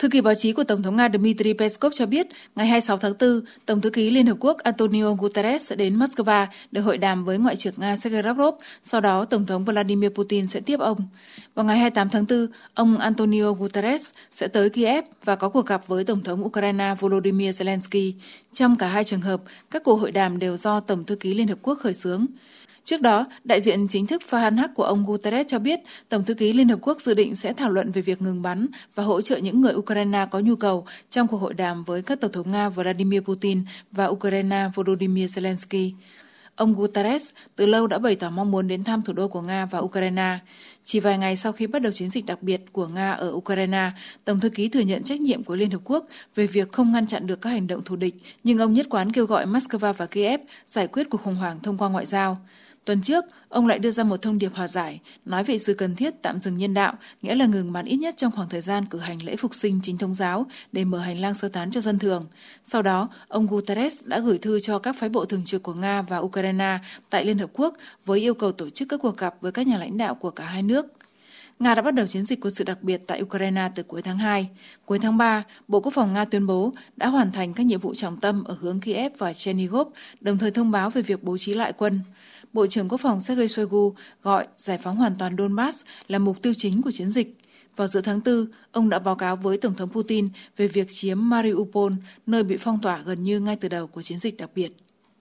Thư ký báo chí của Tổng thống Nga Dmitry Peskov cho biết, ngày 26 tháng 4, Tổng thư ký Liên Hợp Quốc Antonio Guterres sẽ đến Moscow để hội đàm với Ngoại trưởng Nga Sergei Lavrov, sau đó Tổng thống Vladimir Putin sẽ tiếp ông. Vào ngày 28 tháng 4, ông Antonio Guterres sẽ tới Kiev và có cuộc gặp với Tổng thống Ukraine Volodymyr Zelensky. Trong cả hai trường hợp, các cuộc hội đàm đều do Tổng thư ký Liên Hợp Quốc khởi xướng. Trước đó, đại diện chính thức Fahan Haq của ông Guterres cho biết Tổng thư ký Liên Hợp Quốc dự định sẽ thảo luận về việc ngừng bắn và hỗ trợ những người Ukraine có nhu cầu trong cuộc hội đàm với các Tổng thống Nga Vladimir Putin và Ukraine Volodymyr Zelensky. Ông Guterres từ lâu đã bày tỏ mong muốn đến thăm thủ đô của Nga và Ukraine. Chỉ vài ngày sau khi bắt đầu chiến dịch đặc biệt của Nga ở Ukraine, Tổng thư ký thừa nhận trách nhiệm của Liên Hợp Quốc về việc không ngăn chặn được các hành động thù địch, nhưng ông nhất quán kêu gọi Moscow và Kiev giải quyết cuộc khủng hoảng thông qua ngoại giao. Tuần trước, ông lại đưa ra một thông điệp hòa giải, nói về sự cần thiết tạm dừng nhân đạo, nghĩa là ngừng bắn ít nhất trong khoảng thời gian cử hành lễ phục sinh chính thống giáo để mở hành lang sơ tán cho dân thường. Sau đó, ông Guterres đã gửi thư cho các phái bộ thường trực của Nga và Ukraine tại Liên Hợp Quốc với yêu cầu tổ chức các cuộc gặp với các nhà lãnh đạo của cả hai nước. Nga đã bắt đầu chiến dịch quân sự đặc biệt tại Ukraine từ cuối tháng 2. Cuối tháng 3, Bộ Quốc phòng Nga tuyên bố đã hoàn thành các nhiệm vụ trọng tâm ở hướng Kiev và Chernigov, đồng thời thông báo về việc bố trí lại quân. Bộ trưởng Quốc phòng Sergei Shoigu gọi giải phóng hoàn toàn Donbass là mục tiêu chính của chiến dịch. Vào giữa tháng 4, ông đã báo cáo với Tổng thống Putin về việc chiếm Mariupol, nơi bị phong tỏa gần như ngay từ đầu của chiến dịch đặc biệt.